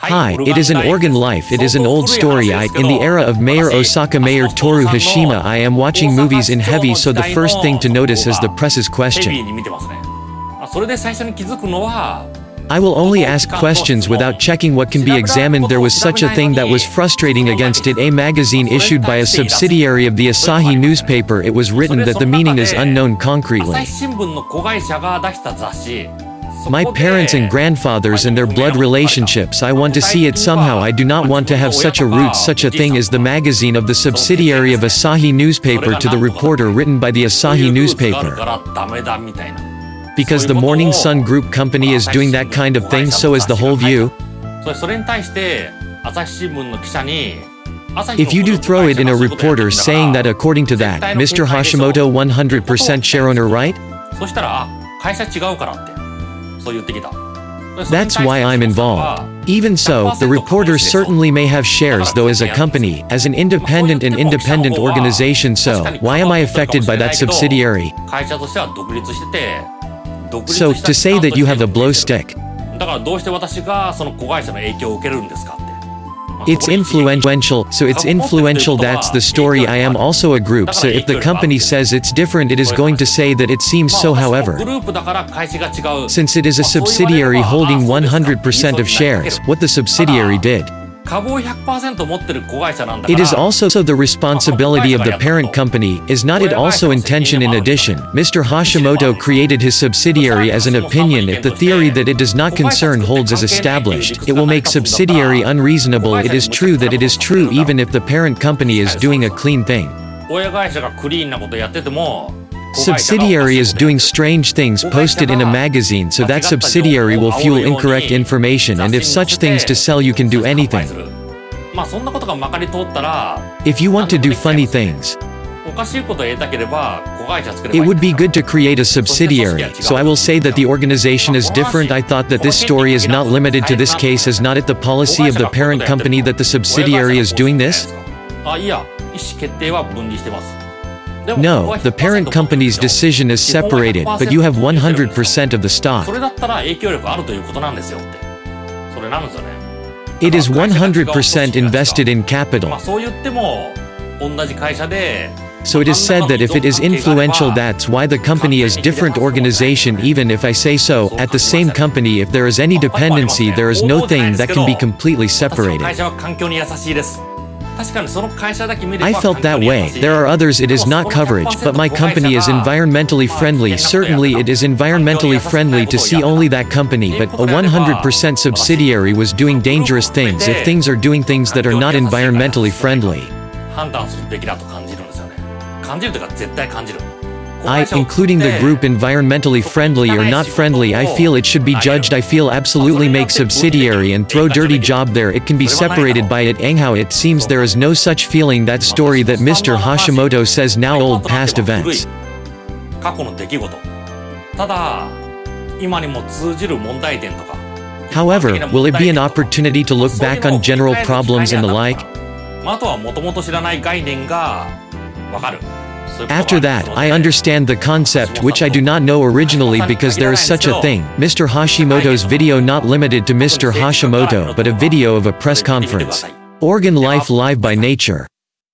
Hi, it is an organ life. It is an old story. I, in the era of Mayor Osaka Mayor Toru Hashimoto, I am watching movies in heavy, so the first thing to notice is the press's question. I will only ask questions without checking what can be examined. There was such a thing that was frustrating against it. A magazine issued by a subsidiary of the Asahi newspaper, it was written that the meaning is unknown concretely. My parents and grandfathers and their blood relationships, I want to see it somehow. I do not want to have such a root. such a thing as the magazine of the subsidiary of Asahi newspaper to the reporter written by the Asahi newspaper because the Morning Sun Group company is doing that kind of thing, so is the whole view. If you do throw it in a reporter saying that according to that, Mr. Hashimoto 100% shareowner right? That's why I'm involved. Even so, the reporter certainly may have shares, though, as a company, as an independent and independent organization, so why am I affected by that subsidiary? So, to say that you have a blow stick. It's influential, so it's influential. That's the story. I am also a group, so if the company says it's different, it is going to say that it seems so. However, since it is a subsidiary holding 100% of shares, what the subsidiary did. It is also the responsibility of the parent company, is not it also intention in addition? Mr. Hashimoto created his subsidiary as an opinion if the theory that it does not concern holds as established. It will make subsidiary unreasonable it is true that it is true even if the parent company is doing a clean thing subsidiary is doing strange things posted in a magazine so that subsidiary will fuel incorrect information and if such things to sell you can do anything. If you want to do funny things, it would be good to create a subsidiary, so I will say that the organization is different. I thought that this story is not limited to this case, is not it the policy of the parent company that the subsidiary is doing this? Ah, no, the parent company's decision is separated, but you have 100% of the stock. It is 100% invested in capital. So it is said that if it is influential that's why the company is different organization even if I say so, at the same company if there is any dependency there is no thing that can be completely separated. I felt that way. There are others it is not coverage, but my company is environmentally friendly. Certainly, it is environmentally friendly to see only that company, but a 100% subsidiary was doing dangerous things if things are doing things that are not environmentally friendly. 判断するべきだと感じるんですよね感じるというか絶対感じる I, including the group environmentally friendly or not friendly, I feel it should be judged. I feel absolutely make subsidiary and throw dirty job there. It can be separated by it. Anyhow, it seems there is no such feeling that story that Mr. Hashimoto says now old past events. 過去の出来事ただ今にも通じる問題点とか However, will it be an opportunity to look back on general problems and the like? まああとはもともと知らない概念がわかるそういうこと after that, I understand the concept which I do not know originally because there is such a thing. Mr. Hashimoto's video not limited to Mr. Hashimoto, but a video of a press conference. Organ Life Live by Nature.